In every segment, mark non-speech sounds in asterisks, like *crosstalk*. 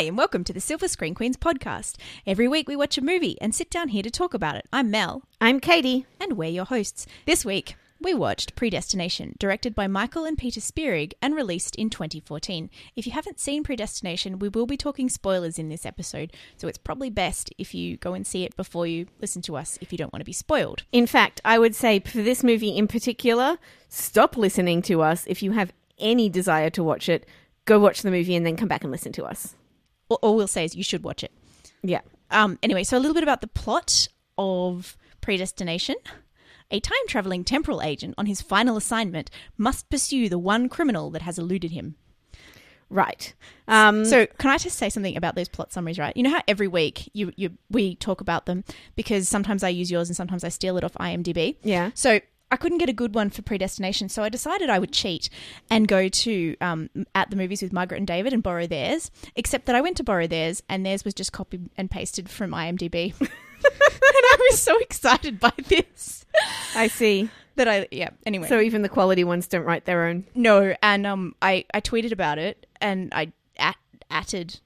Hi, and welcome to the Silver Screen Queens podcast. Every week we watch a movie and sit down here to talk about it. I'm Mel, I'm Katie. and we're your hosts. This week, we watched Predestination, directed by Michael and Peter Spierig and released in 2014. If you haven't seen Predestination, we will be talking spoilers in this episode, so it's probably best if you go and see it before you listen to us if you don't want to be spoiled. In fact, I would say for this movie in particular, stop listening to us. If you have any desire to watch it, go watch the movie and then come back and listen to us. All, we'll say is you should watch it. Yeah. Um, anyway, so a little bit about the plot of Predestination. A time traveling temporal agent on his final assignment must pursue the one criminal that has eluded him. Right. Um, So, can I just say something about those plot summaries, right? You know how every week you, you we talk about them because sometimes I use yours and sometimes I steal it off IMDb. Yeah. So, I couldn't get a good one for Predestination, so I decided I would cheat and go to um, at the movies with Margaret and David and borrow theirs. Except that I went to borrow theirs, and theirs was just copied and pasted from IMDb. *laughs* and I was so excited by this I see. that I yeah. Anyway, So even the quality ones don't write their own. no, and um, I I tweeted about it and I at atted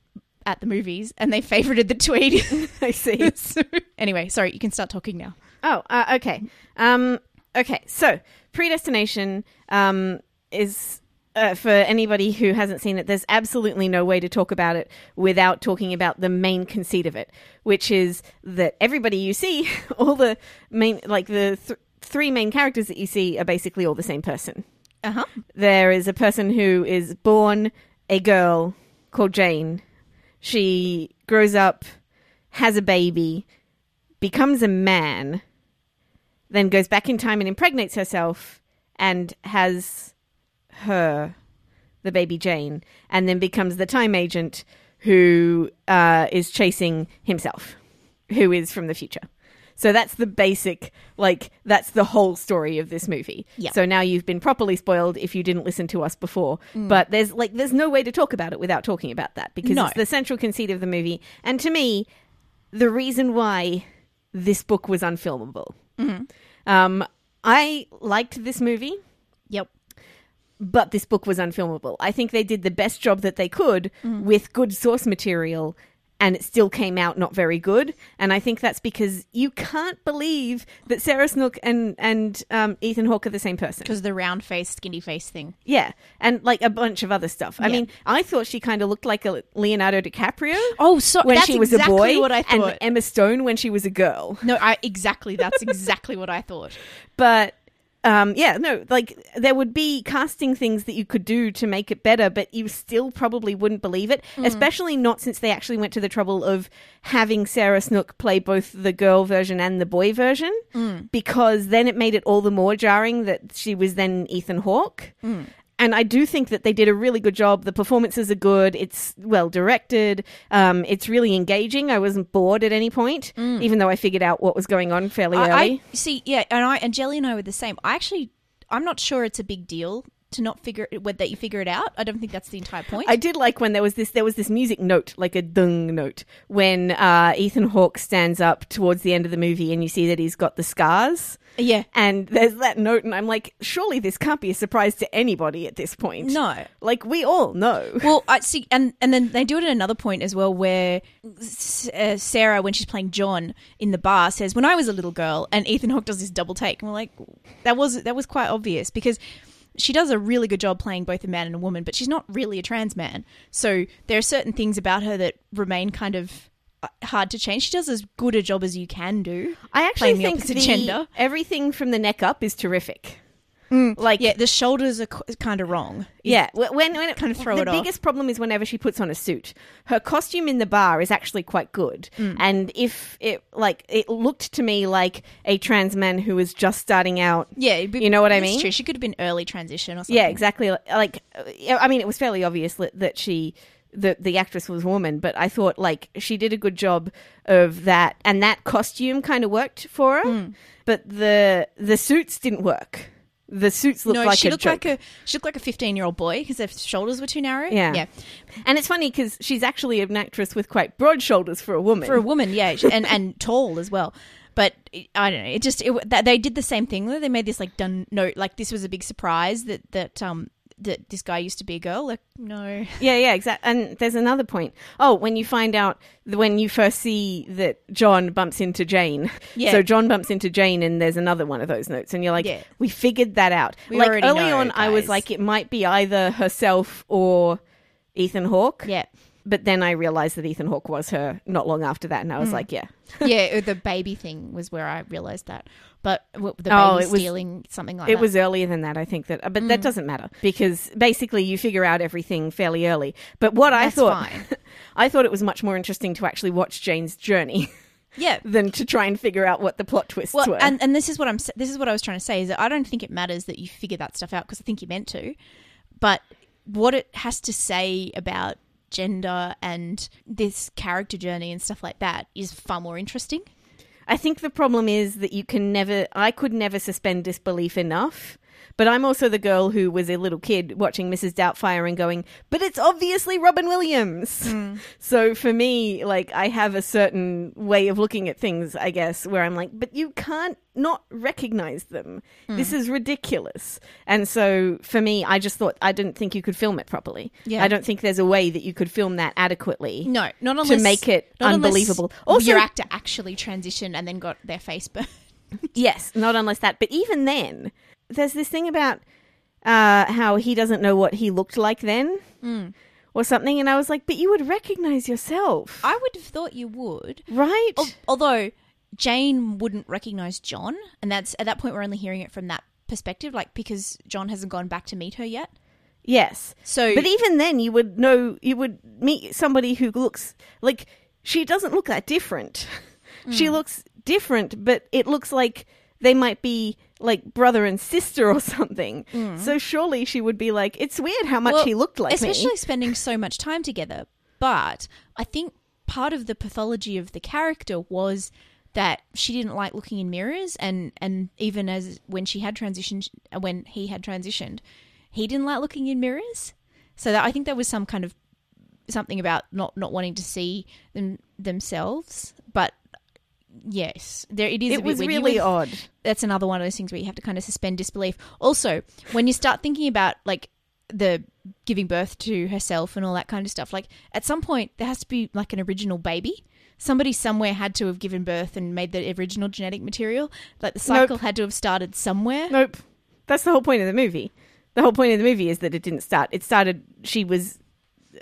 at the movies, and they favorited the tweet. *laughs* I see. *laughs* So- anyway, sorry, you can start talking now. Oh, uh, okay. Um, okay. So, predestination um, is. Uh, for anybody who hasn't seen it, there's absolutely no way to talk about it without talking about the main conceit of it, which is that everybody you see, *laughs* all the main, like the th- three main characters that you see, are basically all the same person. Uh huh. There is a person who is born a girl called Jane. She grows up, has a baby, becomes a man, then goes back in time and impregnates herself and has her, the baby Jane, and then becomes the time agent who uh, is chasing himself, who is from the future. So that's the basic, like, that's the whole story of this movie. So now you've been properly spoiled if you didn't listen to us before. But there's, like, there's no way to talk about it without talking about that because No. it's the central conceit of the movie. And to me, the reason why this book was unfilmable. Um, I liked this movie Yep. but this book was unfilmable. I think they did the best job that they could with good source material and it still came out not very good. And I think that's because you can't believe that Sarah Snook and and um, Ethan Hawke are the same person. Because the round face, skinny face thing. Yeah, and like a bunch of other stuff. I Yeah. mean, I thought she kind of looked like a Leonardo DiCaprio Oh, so when that's she was exactly a boy, what I thought. and Emma Stone when she was a girl. no, I exactly. That's *laughs* exactly what I thought. but um, yeah, no, like there would be casting things that you could do to make it better, but you still probably wouldn't believe it, mm. especially not since they actually went to the trouble of having Sarah Snook play both the girl version and the boy version, mm. because then it made it all the more jarring that she was then Ethan Hawke. Mm. And I do think that they did a really good job. The performances are good. It's well directed. Um, it's really engaging. I wasn't bored at any point, even though I figured out what was going on fairly I, early. I see. Yeah, and I and Jelly and I were the same. I actually, I'm not sure it's a big deal to not figure it, that you figure it out. I don't think that's the entire point. I did like when there was this there was this music note, like a dung note, when uh, Ethan Hawke stands up towards the end of the movie and you see that he's got the scars. yeah. And there's that note, and I'm like, surely this can't be a surprise to anybody at this point. No. Like, we all know. Well, I see, and and then they do it at another point as well, where S- uh, Sarah, when she's playing John in the bar, says, "When I was a little girl," and Ethan Hawke does this double take, and we're like, that was that was quite obvious because she does a really good job playing both a man and a woman, but she's not really a trans man. So there are certain things about her that remain kind of uh, hard to change. She does as good a job as you can do. I actually think the, gender. everything from the neck up is terrific. Like, Like, yeah, the shoulders are kind of wrong. Yeah, when, when it, Kind of throw the it off. biggest problem is whenever she puts on a suit. Her costume in the bar is actually quite good, Mm. and if it like it looked to me like a trans man who was just starting out. Yeah, be- You know what I mean? True. She could have been early transition or something. Yeah, exactly. Like, I mean, it was fairly obvious that- that she. The, the actress was a woman, but I thought like she did a good job of that, and that costume kind of worked for her. Mm. But the the suits didn't work. The suits looked no, like she a looked joke. like a she looked like a fifteen year old boy because her shoulders were too narrow. Yeah. yeah. And it's funny because she's actually an actress with quite broad shoulders for a woman. For a woman, yeah, and and *laughs* tall as well. But I don't know. It just it, they did the same thing. though. They made this like done note like this was a big surprise that that um that this guy used to be a girl. Like, no. *laughs* Yeah, yeah, exactly. And there's another point. Oh, when you find out when you first see that John bumps into Jane. Yeah. So John bumps into Jane, and there's another one of those notes, and you're like, Yeah. we figured that out. We like early know, on, I was like, it might be either herself or Ethan Hawke. Yeah. But then I realized that Ethan Hawke was her not long after that, and I was Hmm. like, yeah. *laughs* yeah, *laughs* the baby thing was where I realized that. But the baby Oh, was- stealing something like that. It that. was earlier than that, I think that, but Mm. that doesn't matter because basically you figure out everything fairly early. But what I thought, fine. *laughs* I thought it was much more interesting to actually watch Jane's journey yeah. than to try and figure out what the plot twists Well, were. and, and this is what I'm this is what I was trying to say is that I don't think it matters that you figure that stuff out because I think you're meant to, but what it has to say about gender and this character journey and stuff like that is far more interesting. I think the problem is that you can never, I could never suspend disbelief enough. But I'm also the girl who was a little kid watching Mrs. Doubtfire and going, but it's obviously Robin Williams. Mm. *laughs* So for me, like, I have a certain way of looking at things, I guess, where I'm like, but you can't not recognize them. Mm. This is ridiculous. And so for me, I just thought, I didn't think you could film it properly. Yeah. I don't think there's a way that you could film that adequately. No, not unless to make it unbelievable. Also- your actor actually transitioned and then got their face burned. *laughs* Yes, not unless that. But even then, there's this thing about uh, how he doesn't know what he looked like then, or something. And I was like, but you would recognize yourself, I would have thought you would. right? Al- Although Jane wouldn't recognize John, and that's at that point we're only hearing it from that perspective, like because John hasn't gone back to meet her yet. yes, So, but even then, you would know you would meet somebody who looks like she doesn't look that different. *laughs* She looks different, but it looks like they might be like brother and sister or *laughs* something. Mm. So surely she would be like, it's weird how much Well, he looked like me. especially spending so much time together. But I think part of the pathology of the character was that she didn't like looking in mirrors, and and even as when she had transitioned, when he had transitioned, he didn't like looking in mirrors. So that I think there was some kind of something about not not wanting to see them themselves, but. Yes, there it is. It was. Really odd. that's another one of those things where you have to kind of suspend disbelief. Also, when you start thinking about like the giving birth to herself and all that kind of stuff, like at some point there has to be like an original baby. Somebody somewhere had to have given birth and made the original genetic material. Like the cycle Nope. had to have started somewhere. Nope. That's the whole point of the movie. The whole point of the movie is that it didn't start. It started. She was.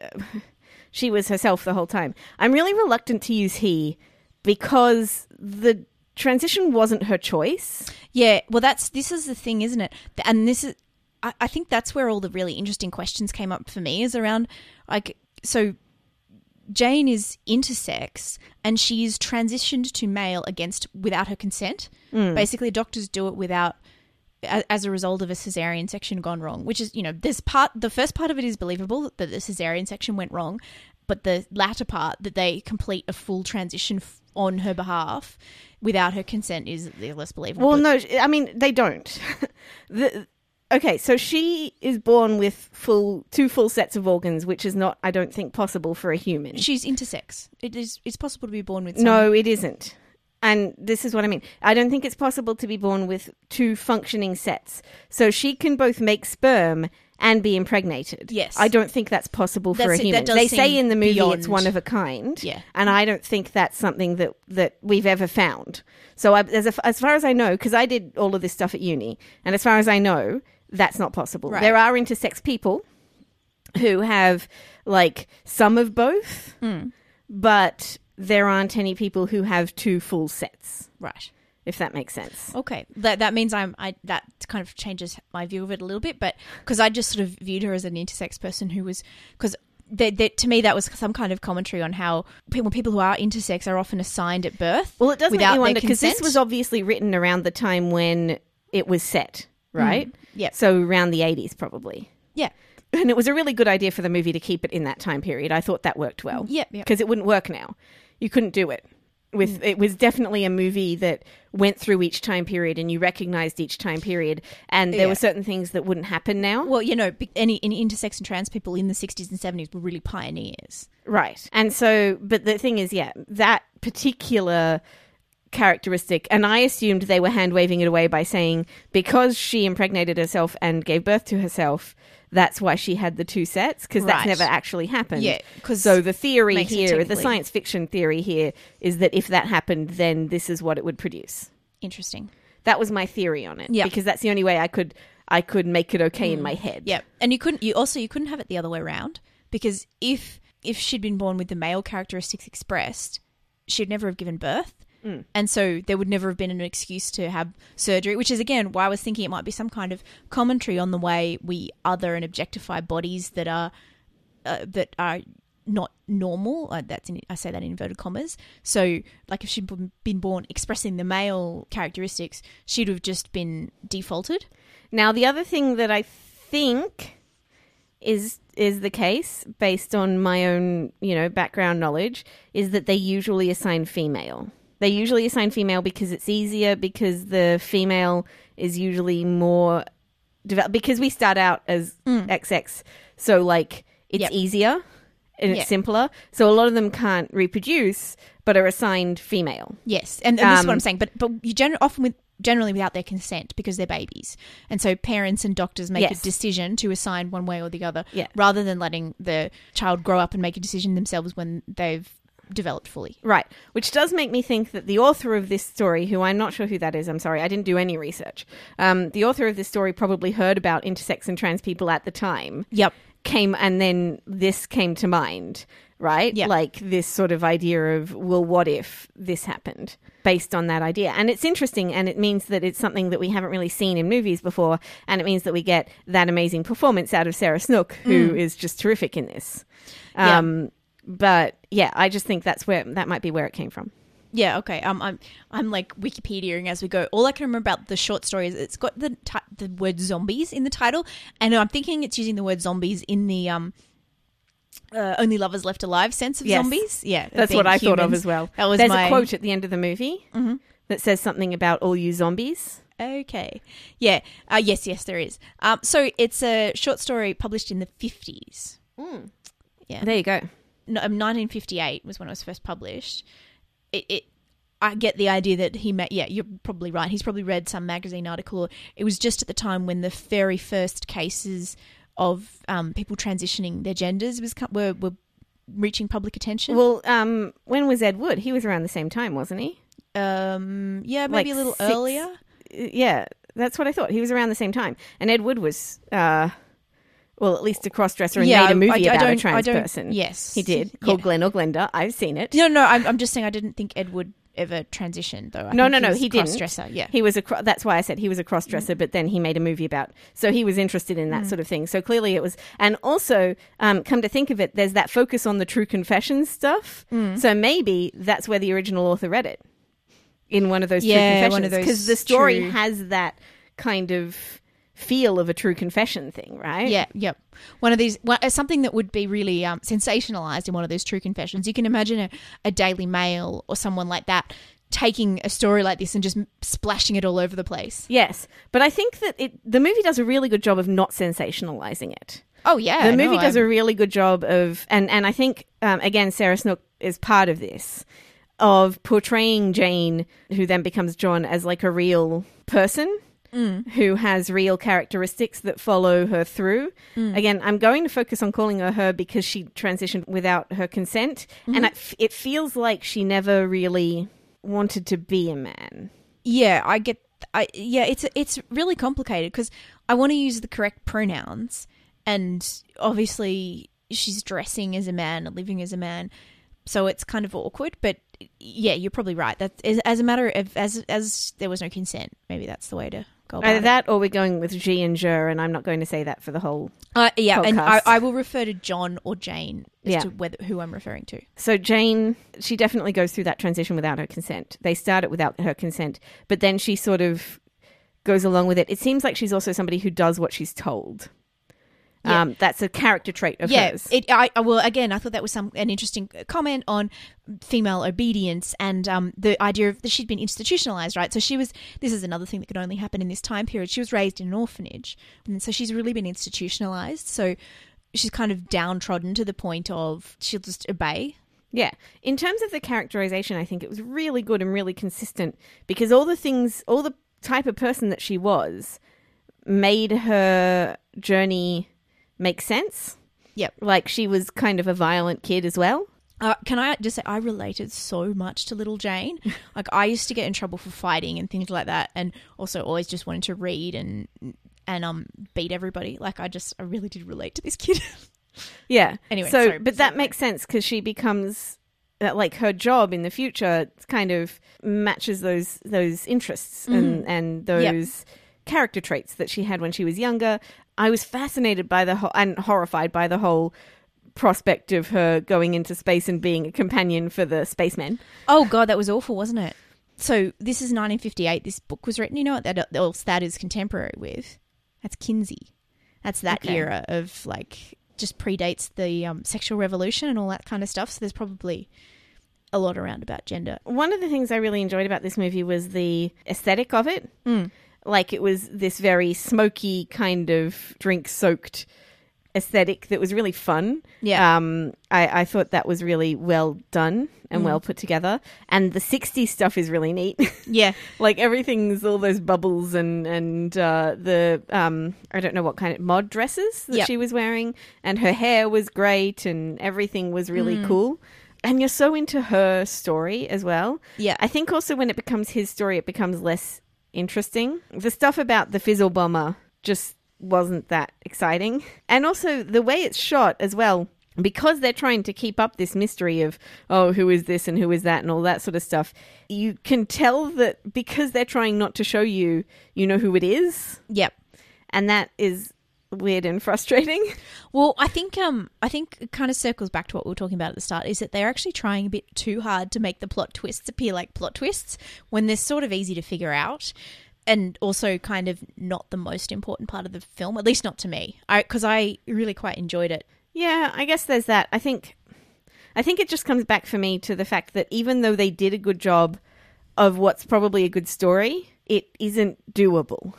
uh, *laughs* she was herself the whole time. I'm really reluctant to use he because the transition wasn't her choice. Yeah, well, that's this is the thing, isn't it? And this is, I, I think that's where all the really interesting questions came up for me. Is around like so. Jane is intersex and she is transitioned to male against without her consent. Mm. Basically, doctors do it without as a result of a cesarean section gone wrong, which is you know this part the first part of it is believable that the cesarean section went wrong, but the latter part that they complete a full transition f- on her behalf without her consent is the less believable. Well, no, I mean they don't. *laughs* the, okay, so she is born with full two full sets of organs, which is not, I don't think, possible for a human. She's intersex. It is. It's possible to be born with. Some, No, it isn't. And this is what I mean. I don't think it's possible to be born with two functioning sets. So she can both make sperm and be impregnated. Yes. I don't think that's possible for a that human. They say in the movie beyond- it's one of a kind. Yeah. And I don't think that's something that, that we've ever found. So I, as, a, as far as I know, because I did all of this stuff at uni, and as far as I know, that's not possible. Right. There are intersex people who have like some of both, Hmm. but there aren't any people who have two full sets, Right. If that makes sense. Okay. That that means I'm. I that kind of changes my view of it a little bit, but because I just sort of viewed her as an intersex person who was because. To me, that was some kind of commentary on how people, people who are intersex are often assigned at birth. Well, it does make me wonder because this was obviously written around the time when it was set, mm. right? Yep. So around the 80s, probably. yeah, And it was a really good idea for the movie to keep it in that time period. I thought that worked well. Mm, yep, yep. Because it wouldn't work now. You couldn't do it. With mm. it was definitely a movie that went through each time period and you recognized each time period and there Yeah. were certain things that wouldn't happen now. Well, you know, any, any intersex and trans people in the 60s and 70s were really pioneers. Right. And so, but the thing is, yeah, that particular characteristic. And I assumed they were hand waving it away by saying because she impregnated herself and gave birth to herself, that's why she had the two sets because that's never actually happened. Yeah, 'cause so the theory here, the science fiction theory here, is that if that happened, then this is what it would produce. Interesting. That was my theory on it. Yeah. because that's the only way I could I could make it okay in mm. my head. Yeah, and you couldn't. You also you couldn't have it the other way around because if if she'd been born with the male characteristics expressed, she'd never have given birth, and so there would never have been an excuse to have surgery. Which is again why I was thinking it might be some kind of commentary on the way we other and objectify bodies that are uh, that are not normal. Uh, that's in, I say that in inverted commas. So, like if she'd been born expressing the male characteristics, she'd have just been defaulted. Now, the other thing that I think is is the case, based on my own you know background knowledge, is that they usually assign female. They usually assign female because it's easier because the female is usually more developed because we start out as XX, so like it's Yep. easier and it's simpler. So a lot of them can't reproduce, but are assigned female. Yes, and, and this is what Um, I'm saying. But but you gen- often with generally without their consent because they're babies, and so parents and doctors make Yes. a decision to assign one way or the other, Yeah. rather than letting the child grow up and make a decision themselves when they've developed fully. Right, which does make me think that the author of this story, who I'm not sure who that is, I'm sorry, I didn't do any research. Um, the author of this story probably heard about intersex and trans people at the time, Yep. came, and then this came to mind, right? Yeah. Like this sort of idea of, well, what if this happened? Based on that idea. And it's interesting, and it means that it's something that we haven't really seen in movies before, and it means that we get that amazing performance out of Sarah Snook, who is just terrific in this. Yeah. But yeah, I just think that's where that might be where it came from. Yeah, okay. Um, I'm I'm like Wikipediaing as we go. All I can remember about the short story is it's got the ti- the word zombies in the title, and I'm thinking it's using the word zombies in the um. Uh, only lovers left alive sense of Yes. zombies. Yeah, That's what I thought of as well. That was There's my a quote at the end of the movie Mhm. that says something about all you zombies. Okay. Yeah. Uh, yes, yes, there is. Um, so it's a short story published in the 50s. Yeah. There you go. No, um, 1958 was when it was first published. It, it I get the idea that he met. Yeah, you're probably right. He's probably read some magazine article. Or it was just at the time when the very first cases of um, people transitioning their genders was were were reaching public attention. Well, um, when was Ed Wood? He was around the same time, wasn't he? um, yeah, maybe like a little six- earlier. Uh, Yeah, that's what I thought. He was around the same time, and Ed Wood was, uh, well, at least a cross-dresser and yeah, made a movie I, I about a trans person. Yes, he did Yeah. called Glen or Glenda. I've seen it. No, no, I'm, I'm just saying I didn't think Ed Wood ever transition though. I No, no, no, was he didn't. cross-dresser, Yeah, He was a. That's why I said he was a Mm. cross-dresser. But then he made a movie about. So he was interested in that sort of thing. So clearly it was. And also, um, come to think of it, there's that focus on the true confession stuff. Mm. So maybe that's where the original author read it in one of those Yeah, true one of confessions those because the story true- has that kind of feel of a true confession thing, right? yeah, yep. One of these, uh, something that would be really um, sensationalized in one of those true confessions. You can imagine a, a Daily Mail or someone like that taking a story like this and just splashing it all over the place. Yes, but I think that it the movie does a really good job of not sensationalizing it. Oh yeah, the movie no, does I'm- a really good job of and and I think um, again Sarah Snook is part of this of portraying Jane who then becomes John as like a real person Mm. who has real characteristics that follow her through. Mm. Again, I'm going to focus on calling her her because she transitioned without her consent Mm-hmm. and it, it feels like she never really wanted to be a man. Yeah, I get. I yeah, it's it's really complicated because I want to use the correct pronouns, and obviously she's dressing as a man, and living as a man, so it's kind of awkward. But yeah, you're probably right. That as, as a matter of as as there was no consent, maybe that's the way to go about Either it. that or we're going with G and Jer, and I'm not going to say that for the whole. Uh, yeah, and I. I will refer to John or Jane as Yeah. to whether who I'm referring to. So Jane, she definitely goes through that transition without her consent. They start it without her consent, but then she sort of goes along with it. It seems like she's also somebody who does what she's told. Yeah. Um, that's a character trait of yeah, hers. it. I well again. I thought that was some an interesting comment on female obedience and um, the idea of that she'd been institutionalized, right? So she was. This is another thing that could only happen in this time period. She was raised in an orphanage, and so she's really been institutionalized. So she's kind of downtrodden to the point of she'll just obey. Yeah. In terms of the characterization, I think it was really good and really consistent because all the things, all the type of person that she was made her journey make sense. Yep. Like she was kind of a violent kid as well. Uh, can I just say I related so much to little Jane? *laughs* like I used to get in trouble for fighting and things like that, and also always just wanted to read and and um beat everybody. Like I just I really did relate to this kid. *laughs* Yeah. Anyway, so sorry, but sorry, that makes sense because she becomes uh, like her job in the future kind of matches those those interests and and those character traits that she had when she was younger. I was fascinated by the whole and horrified by the whole prospect of her going into space and being a companion for the spacemen. oh god, that was awful, wasn't it? So this is 1958. This book was written. You know what that else that is contemporary with? That's Kinsey. That's that Okay. era of like just predates the um, sexual revolution and all that kind of stuff. So there's probably a lot around about gender. One of the things I really enjoyed about this movie was the aesthetic of it. Mm. Like it was this very smoky kind of drink soaked aesthetic that was really fun. Yeah. Um, I, I thought that was really well done and Mm. well put together. And the 60s stuff is really neat. *laughs* Yeah. like everything's all those bubbles and, and uh, the, um, I don't know what kind of mod dresses that Yep. she was wearing. And her hair was great and everything was really Mm. cool. And you're so into her story as well. Yeah. I think also when it becomes his story, it becomes less interesting. The stuff about the fizzle bomber just wasn't that exciting. And also the way it's shot as well, because they're trying to keep up this mystery of, oh, who is this and who is that and all that sort of stuff, you can tell that because they're trying not to show you, you know who it is. Yep. And that is weird and frustrating. *laughs* Well, I think um I think it kind of circles back to what we were talking about at the start is that they're actually trying a bit too hard to make the plot twists appear like plot twists when they're sort of easy to figure out and also kind of not the most important part of the film, at least not to me. I cuz I really quite enjoyed it. Yeah, I guess there's that. I think I think it just comes back for me to the fact that even though they did a good job of what's probably a good story, it isn't doable.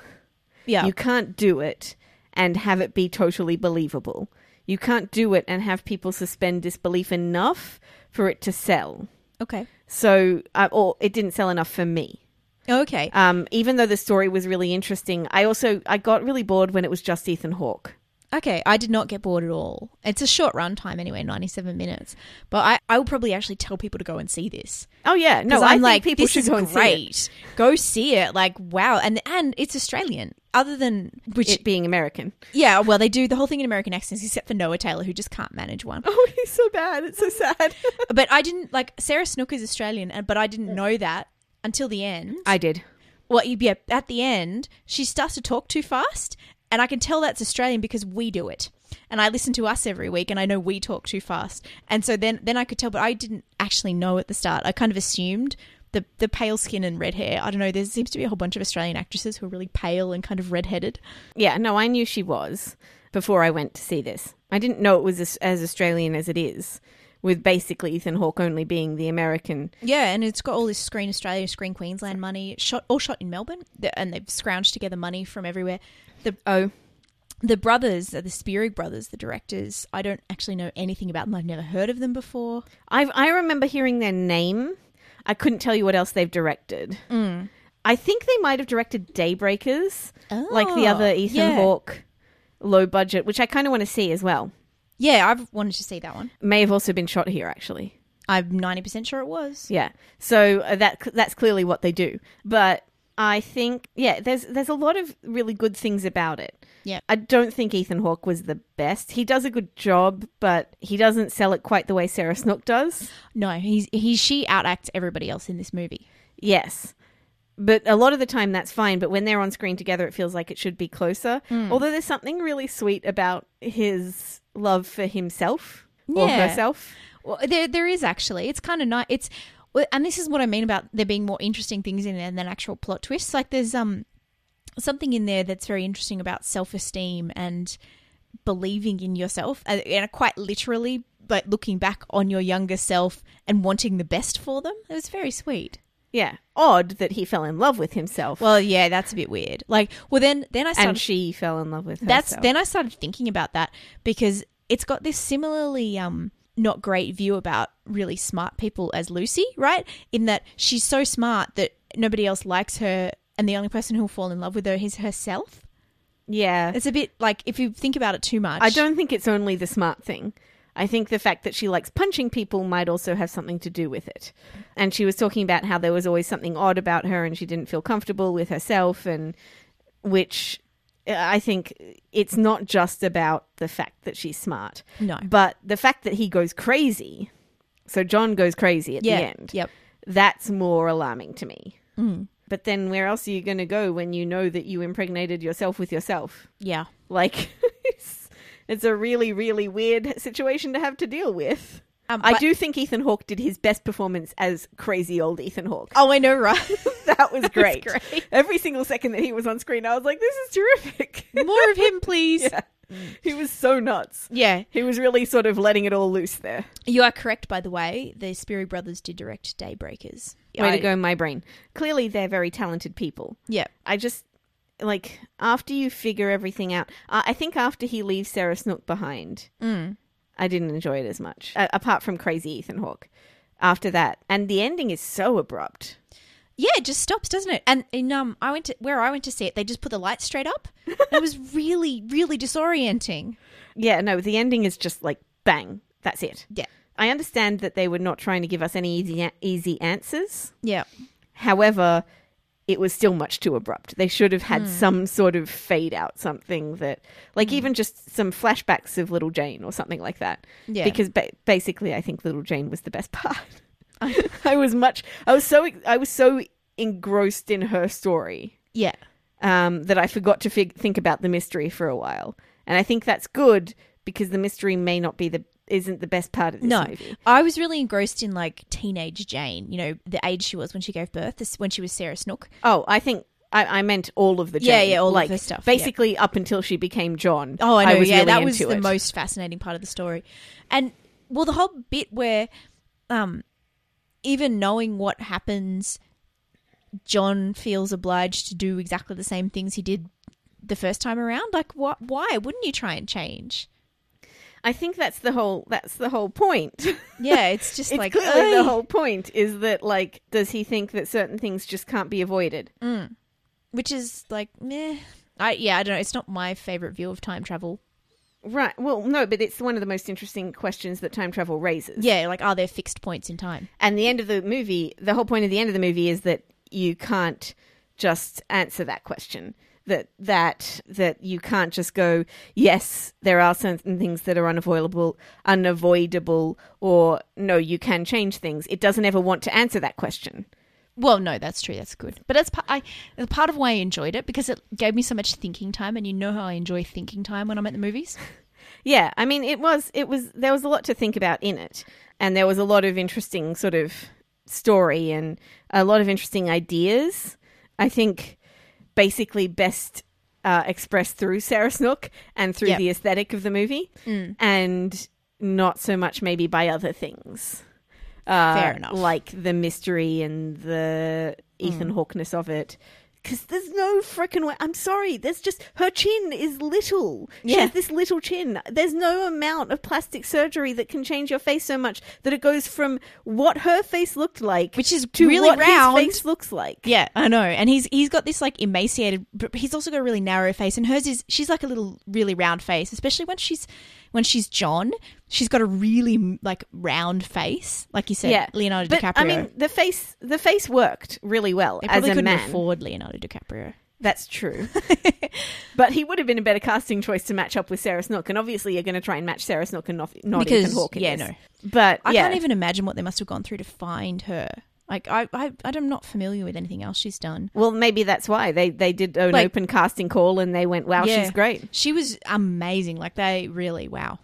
Yeah. You can't do it and have it be totally believable. You can't do it and have people suspend disbelief enough for it to sell. okay. So, uh, or it didn't sell enough for me. Okay. Um, even though the story was really interesting, I also I got really bored when it was just Ethan Hawke. Okay, I did not get bored at all. It's a short run time anyway, 97 minutes. But I, I will probably actually tell people to go and see this. Oh yeah, no, I'm think like, people this should is go and see it. great. Go see it. Like, wow. And and it's Australian. Other than which It being American. Yeah, well, they do the whole thing in American accents, except for Noah Taylor, who just can't manage one. Oh, he's so bad. It's so sad. *laughs* But I didn't like Sarah Snook is Australian, but I didn't know that until the end. I did. Well, yeah, at the end, she starts to talk too fast, and I can tell that's Australian because we do it. And I listen to us every week, and I know we talk too fast, and so then then I could tell, but I didn't actually know at the start. I kind of assumed. The, the pale skin and red hair. I don't know. There seems to be a whole bunch of Australian actresses who are really pale and kind of redheaded. Yeah, no, I knew she was before I went to see this. I didn't know it was as, as Australian as it is, with basically Ethan Hawke only being the American. Yeah, and it's got all this Screen Australia, Screen Queensland money, shot all shot in Melbourne, and they've scrounged together money from everywhere. The Oh, the brothers, the Spierig brothers, the directors, I don't actually know anything about them. I've never heard of them before. I I remember hearing their name. I couldn't tell you what else they've directed. I think they might have directed Daybreakers, like the Oh, other Ethan yeah. Hawke low budget, which I kind of want to see as well. Yeah, I've wanted to see that one. May have also been shot here, actually. I'm ninety percent sure it was. Yeah. So uh, that that's clearly what they do. But I think yeah, there's there's a lot of really good things about it. Yeah. I don't think Ethan Hawke was the best. He does a good job, but he doesn't sell it quite the way Sarah Snook does. No, he's he she outacts everybody else in this movie. Yes. But a lot of the time that's fine, but when they're on screen together it feels like it should be closer. Hmm. Although there's something really sweet about his love for himself or herself. Well, there there is actually. It's kind of nice. It's and this is what I mean about there being more interesting things in there than actual plot twists. Like there's um something in there that's very interesting about self esteem and believing in yourself, and, and quite literally, like looking back on your younger self and wanting the best for them. It was very sweet. Yeah. Odd that he fell in love with himself. Well, yeah, that's a bit weird. Like, well, then then I started and she fell in love with herself. that's then I started thinking about that because it's got this similarly um not great view about really smart people as Lucy, right? In that she's so smart that nobody else likes her, and the only person who'll fall in love with her is herself. Yeah. It's a bit like if you think about it too much. I don't think it's only the smart thing. I think the fact that she likes punching people might also have something to do with it. And she was talking about how there was always something odd about her and she didn't feel comfortable with herself, and which I think it's not just about the fact that she's smart, No. but the fact that he goes crazy. So John goes crazy at Yeah. the end. Yep. That's more alarming to me. Mm. But then where else are you going to go when you know that you impregnated yourself with yourself? Yeah. Like, *laughs* it's, it's a really, really weird situation to have to deal with. Um, I do think Ethan Hawke did his best performance as crazy old Ethan Hawke. Oh, I know, right? *laughs* *laughs* that was great. great. Every single second that he was on screen, I was like, this is terrific. *laughs* More of him, please. yeah. He was so nuts. Yeah. He was really sort of letting it all loose there. You are correct, by the way. The Spierig brothers did direct Daybreakers. Way I- to go, my brain. Clearly, they're very talented people. Yeah. I just like after you figure everything out. Uh, I think after he leaves Sarah Snook behind, Mm. I didn't enjoy it as much. Uh, apart from Crazy Ethan Hawke. After that, and the ending is so abrupt. Yeah, it just stops, doesn't it? And in um, I went to where I went to see it. They just put the lights straight up. it was *laughs* really, really disorienting. Yeah, no, the ending is just like bang. That's it. Yeah, I understand that they were not trying to give us any easy easy answers. yeah, However, it was still much too abrupt. They should have had some sort of fade out, something that, like, even just some flashbacks of Little Jane or something like that. yeah. Because ba- basically, I think Little Jane was the best part. *laughs* *laughs* I was much, I was so, I was so engrossed in her story yeah, um, that I forgot to fig- think about the mystery for a while, and I think that's good because the mystery may not be the isn't the best part of this no. movie. I was really engrossed in like teenage Jane. You know, the age she was when she gave birth. This when she was Sarah Snook. Oh, I think I, I meant all of the Jane. Yeah, yeah, all of like, her stuff, yeah. Basically, up until she became John. Oh, I know. was yeah, really that was the it. most fascinating part of the story, and well, the whole bit where, um, even knowing what happens, John feels obliged to do exactly the same things he did the first time around. Like, what? Why wouldn't you try and change? I think that's the whole. That's the whole point. *laughs* Yeah, it's just it's like clearly the whole point is that like, does he think that certain things just can't be avoided? Mm. which is like, meh. I yeah, I don't know. It's not my favorite view of time travel. Right. Well, no, but it's one of the most interesting questions that time travel raises. Yeah, like are there fixed points in time? And the end of the movie, the whole point of the end of the movie is that you can't just answer that question. That that that you can't just go, yes, there are certain things that are unavoidable, unavoidable, or no, you can change things. It doesn't ever want to answer that question. Well, no, that's true. That's good. But that's part, I, part of why I enjoyed it because it gave me so much thinking time, and you know how I enjoy thinking time when I'm at the movies. *laughs* Yeah, I mean, it was it was there was a lot to think about in it, and there was a lot of interesting sort of story and a lot of interesting ideas. I think basically best uh, expressed through Sarah Snook and through Yep. the aesthetic of the movie, Mm. and not so much maybe by other things. Uh, Fair enough. Like the mystery and the Ethan Mm. Hawkeness of it. Because there's no freaking way. I'm sorry. There's just her chin is little. She Yeah. has this little chin. There's no amount of plastic surgery that can change your face so much that it goes from what her face looked like Which is to really what round. his face looks like. Yeah, I know. And he's he's got this like emaciated, but he's also got a really narrow face, and hers is she's like a little really round face, especially when she's when she's John. She's got a really like round face, like you said, Yeah. Leonardo But DiCaprio. I mean, the face the face worked really well they as a couldn't man. afford Leonardo DiCaprio. That's true. *laughs* but he would have been a better casting choice to match up with Sarah Snook, and obviously you're going to try and match Sarah Snook and not, not Because- Ethan Hawke. yeah, no. But I yeah, can't even imagine what they must have gone through to find her. Like I, I, I'm not familiar with anything else she's done. Well, maybe that's why they they did an Like- open casting call and they went, "Wow, Yeah. she's great." She was amazing. Like they really, wow.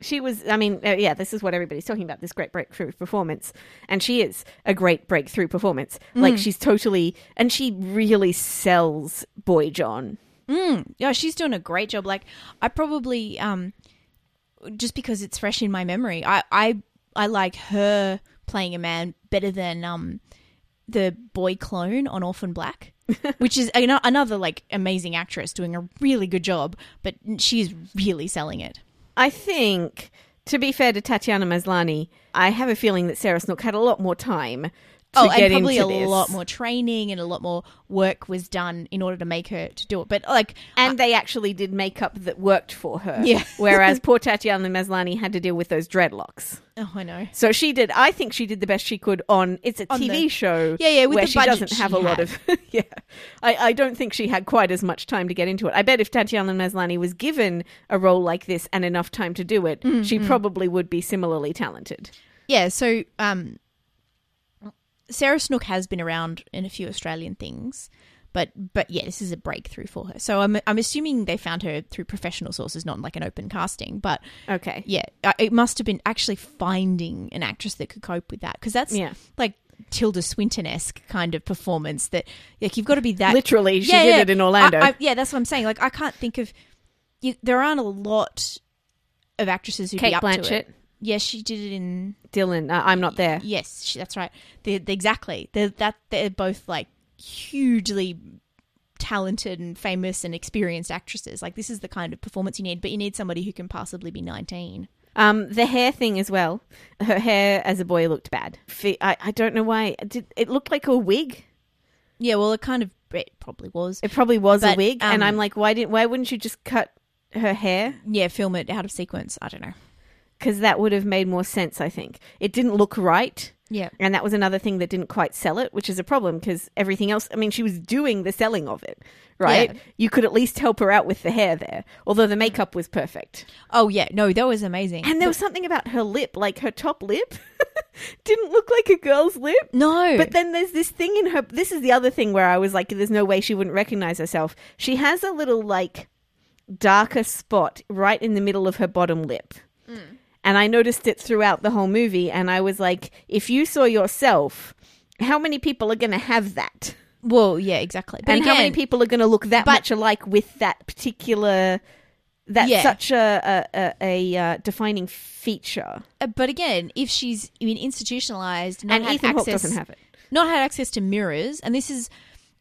She was. I mean, uh, yeah, this is what everybody's talking about. This great breakthrough performance, and she is a great breakthrough performance. Like she's totally, and she really sells Boy John. Mm, yeah, she's doing a great job. Like I probably, um, just because it's fresh in my memory, I, I, I like her playing a man better than um, the boy clone on Orphan Black, *laughs* which is ano- another like amazing actress doing a really good job, but she's really selling it. I think to be fair to Tatiana Maslany, I have a feeling that Sarah Snook had a lot more time Oh, and probably a this. lot more training and a lot more work was done in order to make her to do it. But like, And they actually did makeup that worked for her. Yeah. *laughs* Whereas *laughs* poor Tatiana Maslany had to deal with those dreadlocks. oh, I know. So she did. I think she did the best she could on. It's a On TV the- show. Yeah, yeah, where she doesn't have she a lot of. *laughs* yeah, I, I don't think she had quite as much time to get into it. I bet if Tatiana Maslany was given a role like this and enough time to do it, Mm, she probably would be similarly talented. Yeah, so um, Sarah Snook has been around in a few Australian things, but but yeah, this is a breakthrough for her. So I'm I'm assuming they found her through professional sources, not like an open casting. But Okay. yeah, uh, it must have been actually finding an actress that could cope with that because that's Yeah. like Tilda Swinton esque kind of performance that like you've got to be that Literally, she Yeah, did yeah. it in Orlando. I, I, yeah, that's what I'm saying. Like I can't think of you, there aren't a lot of actresses who'd Kate be up Blanchett, to it. Yes, she did it in Dylan. Uh, I'm not there. Yes, she, that's right. They they exactly. They're that they're both like hugely talented and famous and experienced actresses. Like this is the kind of performance you need, but you need somebody who can possibly be 19. Um, the hair thing as well. Her hair as a boy looked bad. I, I don't know why. Did it looked like a wig? Yeah, well, it kind of it probably was. It probably was a But, wig, and um, I'm like, why didn't? Why wouldn't you just cut her hair? Yeah, film it out of sequence. I don't know. Because that would have made more sense. I think it didn't look right, Yeah. and that was another thing that didn't quite sell it, which is a problem because everything else. I mean, she was doing the selling of it, right? Yeah. You could at least help her out with the hair there, although the makeup was perfect. Oh yeah, no, that was amazing. And there was something about her lip, like her top lip, *laughs* didn't look like a girl's lip. no, But then there's this thing in her. This is the other thing where I was like, there's no way she wouldn't recognize herself. She has a little, like, darker spot right in the middle of her bottom lip. Mm. And I noticed it throughout the whole movie. And I was like, if you saw yourself, how many people are going to have that? well, yeah, exactly. But and how many people are going to look that but- much alike with that particular. That's Yeah. such a, a, a, a uh, defining feature. Uh, But again, if she's I mean institutionalized, not And had Ethan Hawke doesn't have it. not had access to mirrors, and this is,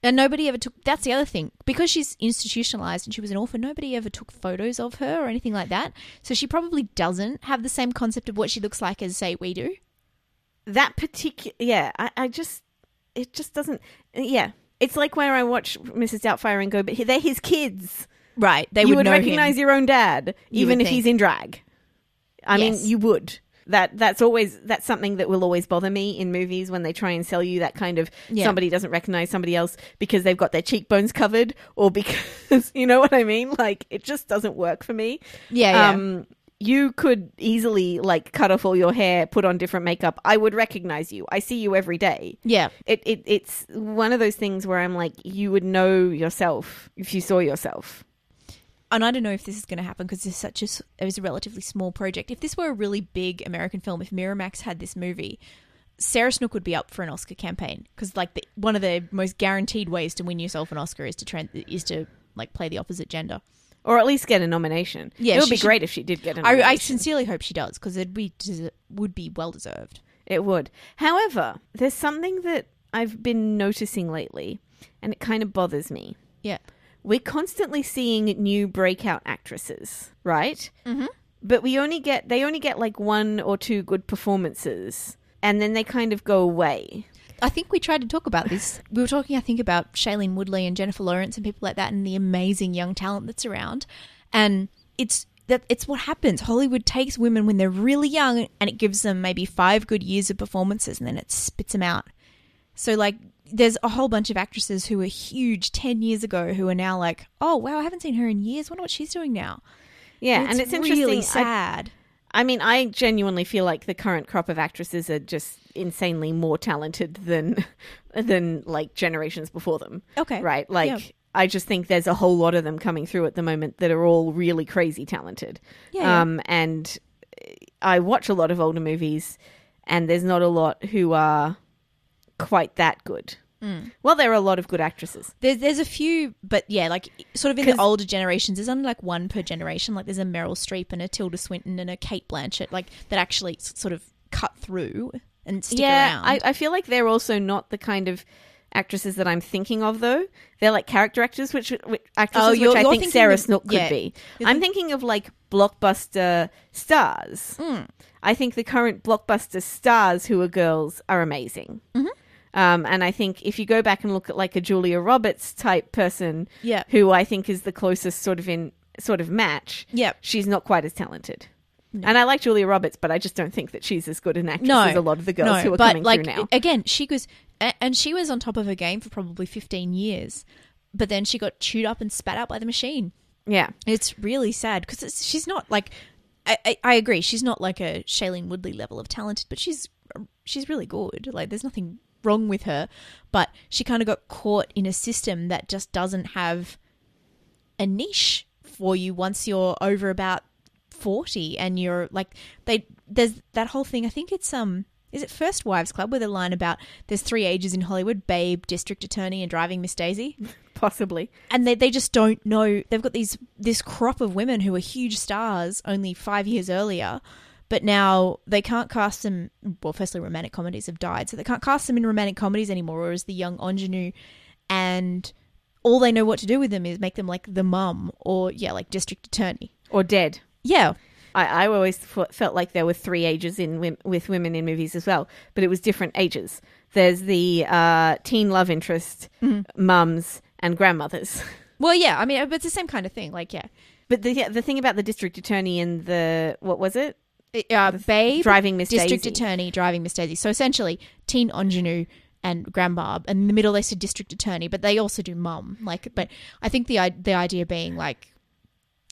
and nobody ever took. That's the other thing because she's institutionalized and she was an orphan. Nobody ever took photos of her or anything like that. So she probably doesn't have the same concept of what she looks like as say we do. that particular yeah I, I just it just doesn't yeah it's like where i watch mrs doubtfire and go but they're his kids Right? They you would, would recognize him. your own dad You even if think. he's in drag i Yes. mean you would that that's always that's something that will always bother me in movies when they try and sell you that kind of Yeah. somebody doesn't recognize somebody else because they've got their cheekbones covered or because *laughs* you know what i mean like it just doesn't work for me Yeah, yeah. um you could easily like cut off all your hair put on different makeup i would recognize you i see you every day yeah. it, it it's one of those things where I'm like, you would know yourself if you saw yourself. And I don't know if this is going to happen because it's such a it was a relatively small project. If this were a really big American film, if Miramax had this movie, Sarah Snook would be up for an Oscar campaign because like the, one of the most guaranteed ways to win yourself an Oscar is to tran is to like play the opposite gender. Or at least get a nomination. Yeah, it would be should- great if she did get a I, nomination. I sincerely hope she does because it be would be well deserved. It would. However, there's something that I've been noticing lately, and it kind of bothers me. Yeah, We're constantly seeing new breakout actresses, right? Mhm. But we only get they only get like one or two good performances, and then they kind of go away. I think we tried to talk about this. We were talking, I think, about Shailene Woodley and Jennifer Lawrence and people like that, and the amazing young talent that's around. And it's that it's what happens. Hollywood takes women when they're really young, and it gives them maybe five good years of performances, and then it spits them out. So, like, there's a whole bunch of actresses who were huge ten years ago who are now like, oh wow, I haven't seen her in years. Wonder what she's doing now. Yeah, and it's interesting. really I- sad. I mean, I genuinely feel like the current crop of actresses are just insanely more talented than *laughs* than like generations before them. Okay. Right? Like Yeah. I just think there's a whole lot of them coming through at the moment that are all really crazy talented. Yeah, yeah. Um and I watch a lot of older movies and there's not a lot who are quite that good. Mm. Well, there are a lot of good actresses. There's there's a few, but yeah, like sort of in the older generations, there's only like one per generation. Like there's a Meryl Streep and a Tilda Swinton and a Cate Blanchett, like that actually sort of cut through and stick yeah, around. I, I feel like they're also not the kind of actresses that I'm thinking of, though. They're like character actors, which, which actresses Oh, which I think thinking Sarah of- Snook could yeah. be. You're I'm think- thinking of like blockbuster stars. Mm. I think the current blockbuster stars who are girls are amazing. Mhm. Um, and I think if you go back and look at like a Julia Roberts type person, Yeah. who I think is the closest sort of in sort of match, Yep. she's not quite as talented. No. And I like Julia Roberts, but I just don't think that she's as good an actress No. as a lot of the girls no, who are but coming like through now. again, she was, and she was on top of her game for probably fifteen years, but then she got chewed up and spat out by the machine. Yeah. It's really sad because she's not like. I, I, I agree. She's not like a Shailene Woodley level of talented, but she's she's really good. Like there's nothing wrong with her, but she kind of got caught in a system that just doesn't have a niche for you once you're over about 40 and you're like they there's that whole thing I think it's um is it First Wives Club with a line about there's three ages in Hollywood babe district attorney and driving Miss Daisy? *laughs* Possibly. and they, they just don't know. They've got these this crop of women who are huge stars only five years earlier but now they can't cast them well firstly romantic comedies have died so they can't cast them in romantic comedies anymore whereas the young ingenue and all they know what to do with them is make them like the mum or yeah like district attorney Or dead. yeah I, I always f- felt like there were three ages in with women in movies as well, but it was different ages. There's the uh, teen love interest, mums, and grandmothers. *laughs* well yeah i mean but it's the same kind of thing like yeah But the yeah, the thing about the district attorney and the what was it? Uh, babe Driving Miss district Daisy. attorney driving Miss Daisy. So essentially, teen ingenue and grandbarb, and in the middle they said district attorney, but they also do mum. Like, but I think the the idea being like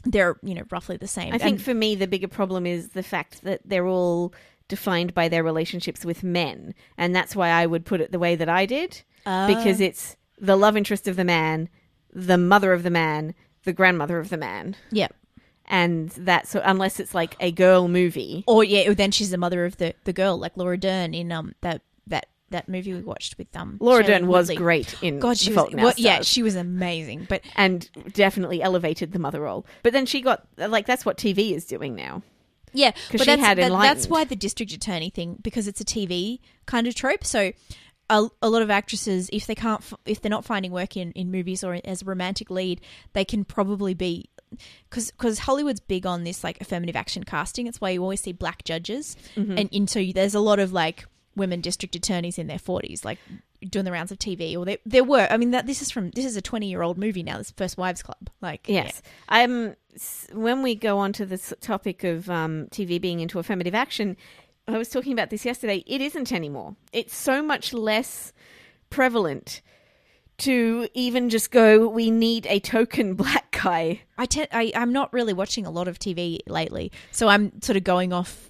they're you know roughly the same. I think And- for me the bigger problem is the fact that they're all defined by their relationships with men, and that's why I would put it the way that I did Ah. because it's the love interest of the man, the mother of the man, the grandmother of the man, yeah, and that's so unless it's like a girl movie. or yeah, then she's the mother of the the girl, like Laura Dern in um that that that movie we watched with um Laura Shailene Dern was Woodley. great in God, she The was Fault in Our well, yeah, she was amazing, but and definitely elevated the mother role. But then she got like that's what TV is doing now. Yeah, but she that's, that- that's why the district attorney thing because it's a TV kind of trope. So a, a lot of actresses, if they can't, if they're not finding work in, in movies or as a romantic lead, they can probably be because because Hollywood's big on this like affirmative action casting. It's why you always see black judges, Mm-hmm. and, so there's a lot of like women district attorneys in their forties, like doing the rounds of TV. Or there there were. I mean, that this is from this is a twenty year old movie now. This First Wives Club, like Yes. Um, s- when we go on to this topic of um, TV being into affirmative action, I was talking about this yesterday. It isn't anymore. It's so much less prevalent to even just go, we need a token *laughs* black guy. I, te- I I'm not really watching a lot of TV lately, so I'm sort of going off,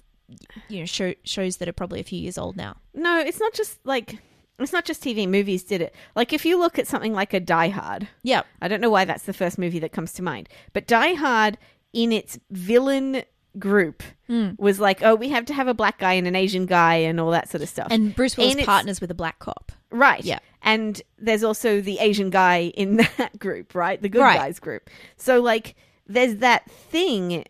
you know, show, shows that are probably a few years old now. No, it's not just like, it's not just TV. Movies did it. Like, if you look at something like a Die Hard, Yeah, I don't know why that's the first movie that comes to mind, but Die Hard in its villain group hmm. was like, oh, we have to have a black guy and an Asian guy and all that sort of stuff. and Bruce Willis And partners with a black cop. right. Yeah. And there's also the Asian guy in *laughs* that group, right? The good Right. guys group. So like there's that thing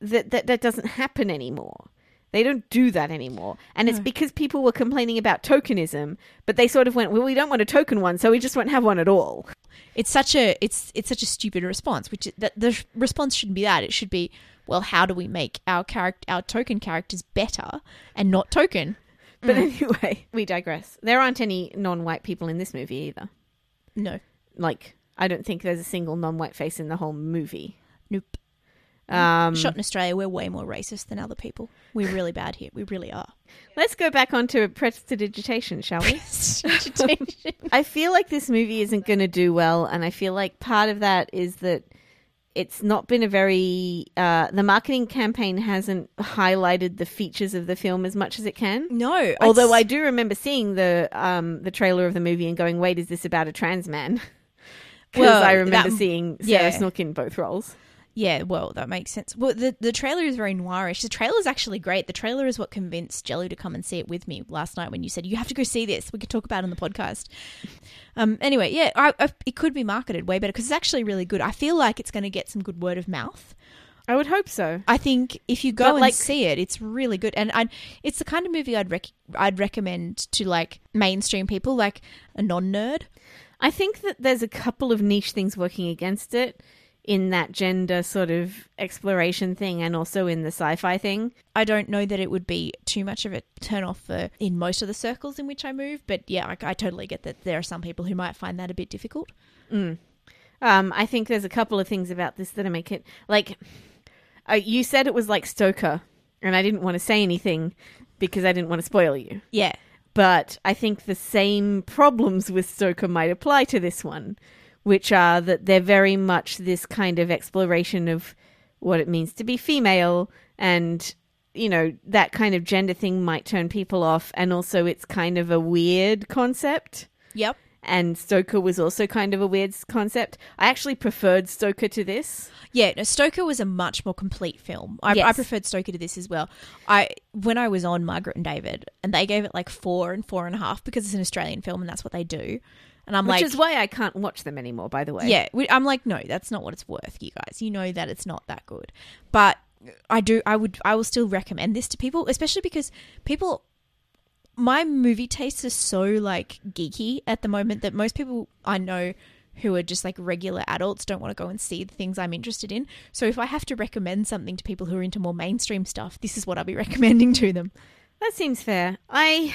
that that, that doesn't happen anymore. They don't do that anymore. And it's because people were complaining about tokenism, but they sort of went, well, we don't want a token one, so we just won't have one at all. It's such a it's it's such a stupid response. Which that the response shouldn't be that. It should be, well, how do we make our character our token characters better and not token? But anyway, *laughs* we digress. There aren't any non-white people in this movie either. No, Like, I don't think there's a single non-white face in the whole movie. nope. Um, Shot in Australia, we're way more racist than other people. We're really bad here. We really are. let's go back onto prestidigitation, shall we? *laughs* I feel like this movie isn't going to do well, and I feel like part of that is that it's not been a very uh, the marketing campaign hasn't highlighted the features of the film as much as it can. no, Although I it's- do remember seeing the um, the trailer of the movie and going, "Wait, is this about a trans man?" *laughs* Because Well, I remember that- seeing Sarah yeah. Snook in both roles. Yeah, well, that makes sense. Well, the the trailer is very noirish. The trailer is actually great. The trailer is what convinced Jelly to come and see it with me last night when you said you have to go see this. We could talk about it on the podcast. Um. Anyway, yeah, I, I, it could be marketed way better because it's actually really good. I feel like it's going to get some good word of mouth. I would hope so. I think if you go But, and like- see it, it's really good, and I, it's the kind of movie I'd rec- I'd recommend to like mainstream people, like a non nerd. I think that there's a couple of niche things working against it. In that gender sort of exploration thing and also in the sci-fi thing. I don't know that it would be too much of a turn off for in most of the circles in which I move, but yeah, I, I totally get that there are some people who might find that a bit difficult. Um, I think there's a couple of things about this that make it like uh, you said it was like Stoker, and I didn't want to say anything because I didn't want to spoil you. Yeah. But I think the same problems with Stoker might apply to this one, which are that they're very much this kind of exploration of what it means to be female and you know that kind of gender thing might turn people off and also it's kind of a weird concept Yep. and Stoker was also kind of a weird concept. I actually preferred Stoker to this. Yeah, no, Stoker was a much more complete film. I, I preferred Stoker to this as well. I when I was on Margaret and David, and they gave it like four and four and a half because it's an Australian film and that's what they do. And I'm Which like, is why I can't watch them anymore, by the way. yeah, we- I'm like, no, that's not what it's worth, you guys. You know that it's not that good. But I do, I would, I will still recommend this to people, especially because people. My movie tastes are so like geeky at the moment that most people I know who are just like regular adults don't want to go and see the things I'm interested in. So if I have to recommend something to people who are into more mainstream stuff, this is what I'll be *laughs* recommending to them. That seems fair. I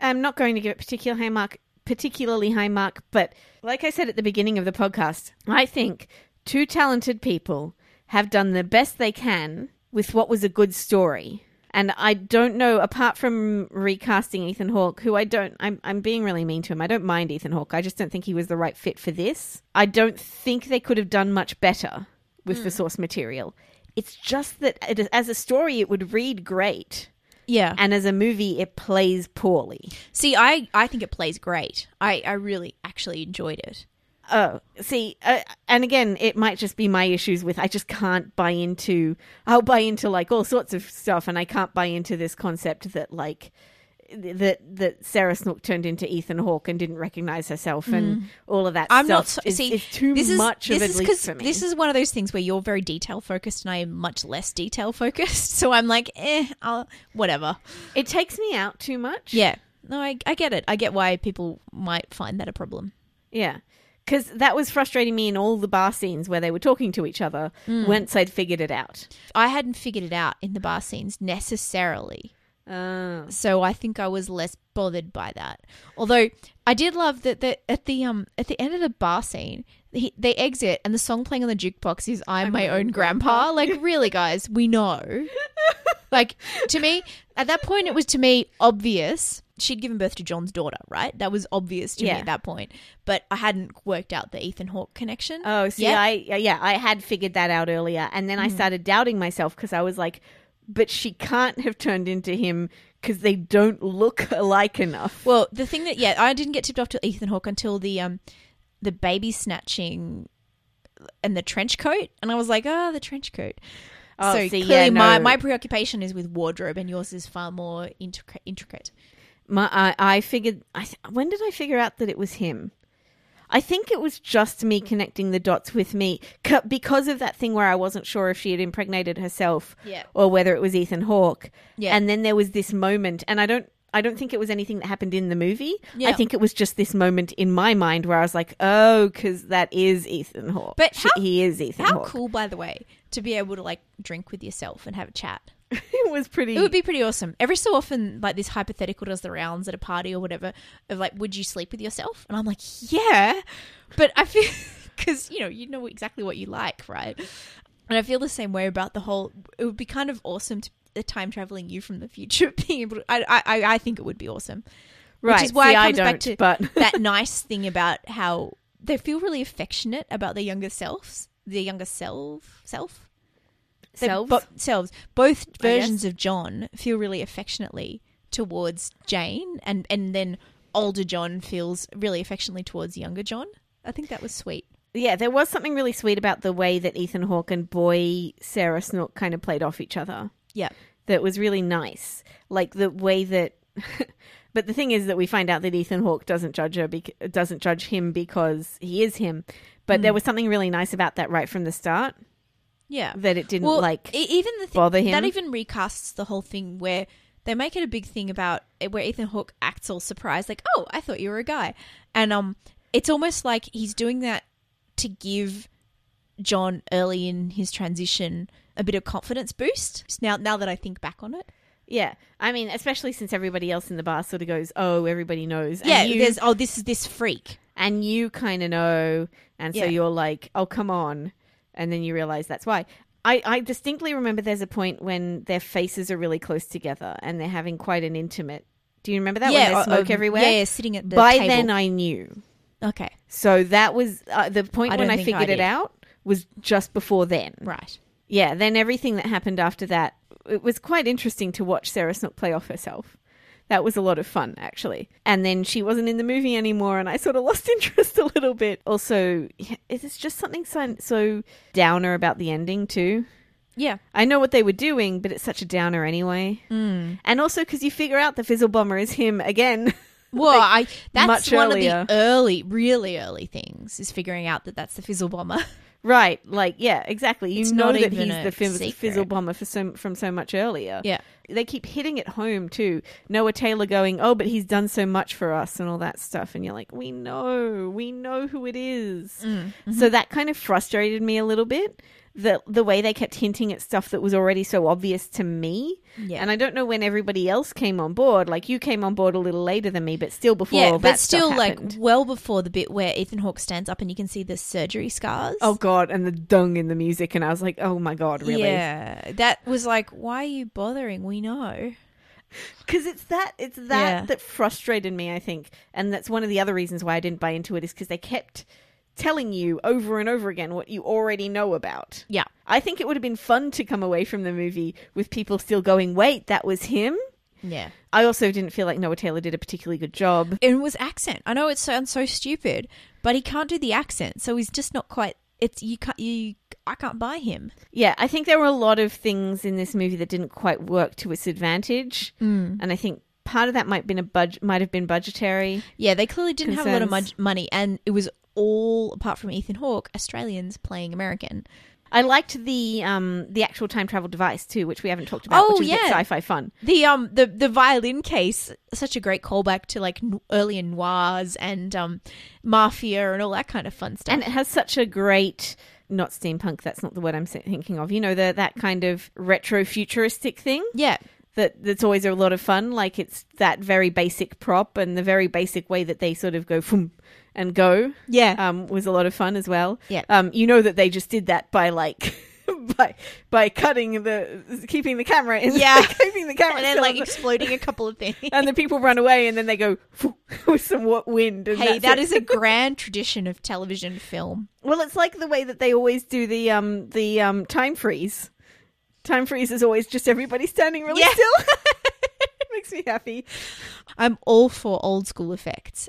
am not going to give it particular high mark, particularly high mark, but like I said at the beginning of the podcast, I think two talented people have done the best they can with what was a good story. And I don't know, apart from recasting Ethan Hawke, who I don't, I'm, I'm being really mean to him. I don't mind Ethan Hawke. I just don't think he was the right fit for this. I don't think they could have done much better with the hmm. source material. It's just that it, as a story, it would read great Yeah. and as a movie it plays poorly See, I I think it plays great. I I really actually enjoyed it. oh see uh, and again it might just be my issues with i just can't buy into i'll buy into like all sorts of stuff and i can't buy into this concept that like that that Sarah Snook turned into Ethan Hawke and didn't recognize herself and all of that I'm not so, is, see. is too this is, much this of a is leap for me. This is one of those things where you're very detail focused and I am much less detail focused. *laughs* So I'm like, eh, I'll, whatever. it takes me out too much. Yeah, no, I I get it. I get why people might find that a problem. Yeah. Because that was frustrating me in all the bar scenes where they were talking to each other Mm. once I'd figured it out. I hadn't figured it out in the bar scenes necessarily. Oh. so I think I was less bothered by that. Although I did love that the, at the um at the end of the bar scene, he, they exit and the song playing on the jukebox is "I'm, my own grandpa." *laughs* Like, really, guys, we know. *laughs* like to me, at that point, it was to me obvious she'd given birth to John's daughter. Right, that was obvious to me at that point. But I hadn't worked out the Ethan Hawke connection. Oh, see, yet. I yeah, I had figured that out earlier, and then I started doubting myself because I was like, "But she can't have turned into him because they don't look alike enough." Well, the thing that yeah, I didn't get tipped off to Ethan Hawke until the um the baby snatching and the trench coat, and I was like, oh, the trench coat. Oh, so see, clearly, yeah, my no. my preoccupation is with wardrobe, and yours is far more intricate. intricate. My, I, I figured. I when did I figure out that it was him? I think it was just me connecting the dots with me c- because of that thing where I wasn't sure if she had impregnated herself Yeah. or whether it was Ethan Hawke. Yeah. And then there was this moment, and I don't. I don't think it was anything that happened in the movie. Yeah. I think it was just this moment in my mind where I was like, "Oh, because that is Ethan Hawke. But She- he is Ethan How Hawke." cool, by the way, to be able to like drink with yourself and have a chat. It *laughs* was pretty. It would be pretty awesome. Every so often, like this hypothetical does the rounds at a party or whatever of like, would you sleep with yourself? And I'm like, yeah, but I feel *laughs* because you know you know exactly what you like, right? And I feel the same way about the whole. It would be kind of awesome to the time traveling you from the future *laughs* being able. To, I I I think it would be awesome. right. Which is why See, it I don't, back to but that nice thing about how they feel really affectionate about their younger selves, their younger self self. Selves. bo- selves. Both versions of John feel really affectionately towards Jane, and and then older John feels really affectionately towards younger John. I think that was sweet. yeah, there was something really sweet about the way that Ethan Hawke and boy Sarah Snook kind of played off each other. Yeah, That was really nice. Like the way that. *laughs* but the thing is that we find out that Ethan Hawke doesn't judge her, bec- doesn't judge him because he is him. But Hmm. there was something really nice about that right from the start. Yeah. That it didn't well, like. e- even the thing, bother him. that even recasts the whole thing where they make it a big thing about eh, where Ethan Hawke acts all surprised, like, "Oh, I thought you were a guy," and um, it's almost like he's doing that to give John early in his transition a bit of confidence boost. Now, now that I think back on it, Yeah, I mean, especially since everybody else in the bar sort of goes, "Oh, everybody knows." And yeah, you, there's oh, this is this freak. and you kind of know, and so Yeah. you're like, "Oh, come on," and then you realize that's why. I, I distinctly remember there's a point when their faces are really close together and they're having quite an intimate. Do you remember that when yeah, there's uh, smoke uh, everywhere? Yeah, yeah, sitting at the By table. then, I knew. okay, So that was uh, the point I when I think I figured it out was just before then. right. Yeah, then everything that happened after that, it was quite interesting to watch Sarah Snook play off herself. That was a lot of fun, actually. And then she wasn't in the movie anymore, and I sort of *laughs* lost interest a little bit. Also, it's just something so, so downer about the ending, too. Yeah, I know what they were doing, but it's such a downer anyway. mm. And also because you figure out the Fizzle Bomber is him again. *laughs* Well, I that's one earlier. of the early, really early things is figuring out that that's the fizzle bomber. *laughs* right, like, yeah, exactly. You It's know not that even he's the fizz- secret. Fizzle Bomber for so, from so much earlier. yeah, they keep hitting it home too. Noah Taylor going, "Oh, but he's done so much for us and all that stuff." And you're like, "We know, we know who it is." Mm. So that kind of frustrated me a little bit. The the way they kept hinting at stuff that was already so obvious to me. yeah, And I don't know when everybody else came on board. Like you came on board a little later than me, but still before yeah, all that but still, like well before the bit where Ethan Hawke stands up and you can see the surgery scars. Oh god, and the dung in the music, and I was like, "Oh my god, really?" Yeah, that was like, why are you bothering? We know. because it's that it's that Yeah. that frustrated me i think and that's one of the other reasons why i didn't buy into it is because they kept telling you over and over again what you already know about Yeah, i think it would have been fun to come away from the movie with people still going wait that was him yeah. i also didn't feel like noah taylor did a particularly good job It was accent. I know it sounds so stupid, but he can't do the accent, so he's just not quite. It's you can't you. I can't buy him. yeah i think there were a lot of things in this movie that didn't quite work to its advantage Mm. and i think part of that might been a budget might have been budgetary Yeah, they clearly didn't have a lot of Concerns. money, and it was all apart from Ethan Hawke, Australians playing American. I liked the um the actual time travel device too, which we haven't talked about, Oh, which is yeah. sci-fi fun. The um the the violin case, such a great callback to like early noirs and um mafia and all that kind of fun stuff. And it has such a great not steampunk, that's not the word I'm thinking of. You know, the that kind of retro futuristic thing yeah, that that's always a lot of fun. Like it's that very basic prop and the very basic way that they sort of go from and go yeah, um was a lot of fun as well. Yeah. Um you know that they just did that by like *laughs* by by cutting the keeping the camera in *laughs* Yeah. keeping the camera and then like *laughs* exploding a couple of things. and the people run away and then they go with some wind. And hey, that it. is a grand tradition of television film. well, it's like the way that they always do the um the um time freeze. Time freeze is always just everybody standing really Yeah. still. *laughs* *laughs* Makes me happy. I'm all for old school effects.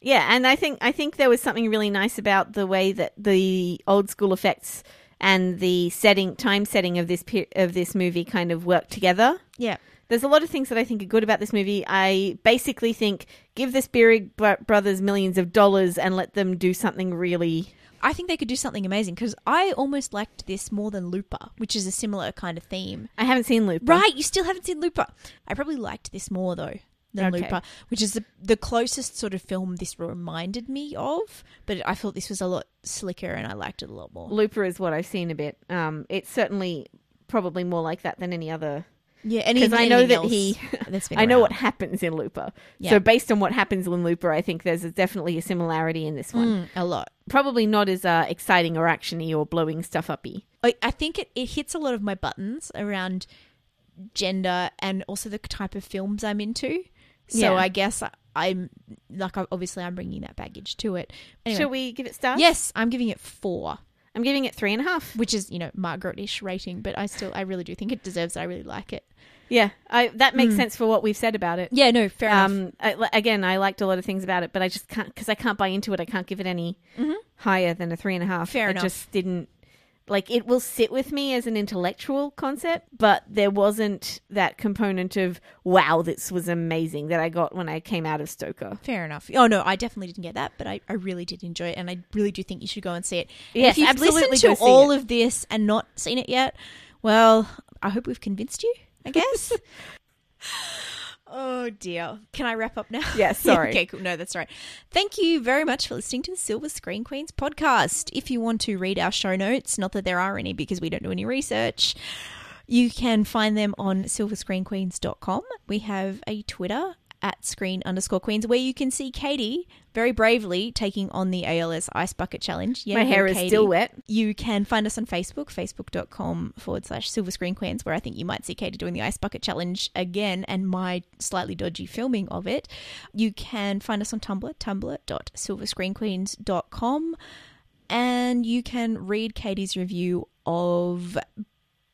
Yeah, and I think I think there was something really nice about the way that the old school effects and the setting time setting of this pe- of this movie kind of work together. Yeah. There's a lot of things that I think are good about this movie. I basically think give the Spierig brothers millions of dollars and let them do something really. I think they could do something amazing because I almost liked this more than Looper, which is a similar kind of theme. I haven't seen Looper. Right, you still haven't seen Looper. I probably liked this more though than Okay. Looper, which is the, the closest sort of film this reminded me of. But I thought this was a lot slicker and I liked it a lot more. Looper is what I've seen a bit. Um, it's certainly probably more like that than any other. Yeah, and Because *laughs* I know that else he, I know around. what happens in Looper. Yeah. So based on what happens in Looper, I think there's a, definitely a similarity in this one. Mm, a lot. Probably not as uh, exciting or actiony or blowing stuff uppy. I, I think it, it hits a lot of my buttons around gender and also the type of films I'm into. So Yeah. I guess I, I'm like obviously I'm bringing that baggage to it. Anyway, Shall we give it stars? yes, I'm giving it four, I'm giving it three and a half. which is you know Margaret-ish rating, but I still I really do think it deserves. it. I really like it. Yeah, I, that makes Mm. sense for what we've said about it. Yeah, no, fair enough. Um, I, again, I liked a lot of things about it, but I just can't because I can't buy into it. I can't give it any Mhm. higher than a three and a half. Fair it enough. just didn't like it will sit with me as an intellectual concept, but there wasn't that component of wow, this was amazing that I got when I came out of Stoker. Fair enough. Oh no, I definitely didn't get that, but I, I really did enjoy it, and I really do think you should go and see it. And Yes, if you've absolutely listened to all it. of this and not seen it yet, well, I hope we've convinced you. I guess. *laughs* Oh dear. Can I wrap up now? Yeah, *laughs* sorry. okay, cool. No, that's right. Thank you very much for listening to the Silver Screen Queens podcast. If you want to read our show notes, not that there are any because we don't do any research, you can find them on silverscreenqueens.com. We have a Twitter at screen underscore queens where you can see Katie very bravely taking on the ALS Ice Bucket Challenge. Yeah, My hair is still wet. You can find us on Facebook, facebook.com forward slash silver screen queens, where I think you might see Katie doing the ice bucket challenge again and my slightly dodgy filming of it. You can find us on Tumblr, tumblr.silverscreenqueens.com, and you can read Katie's review of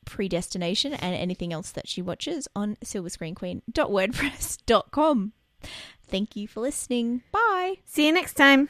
Predestination and anything else that she watches on silverscreenqueen.wordpress.com. Thank you for listening. Bye. See you next time.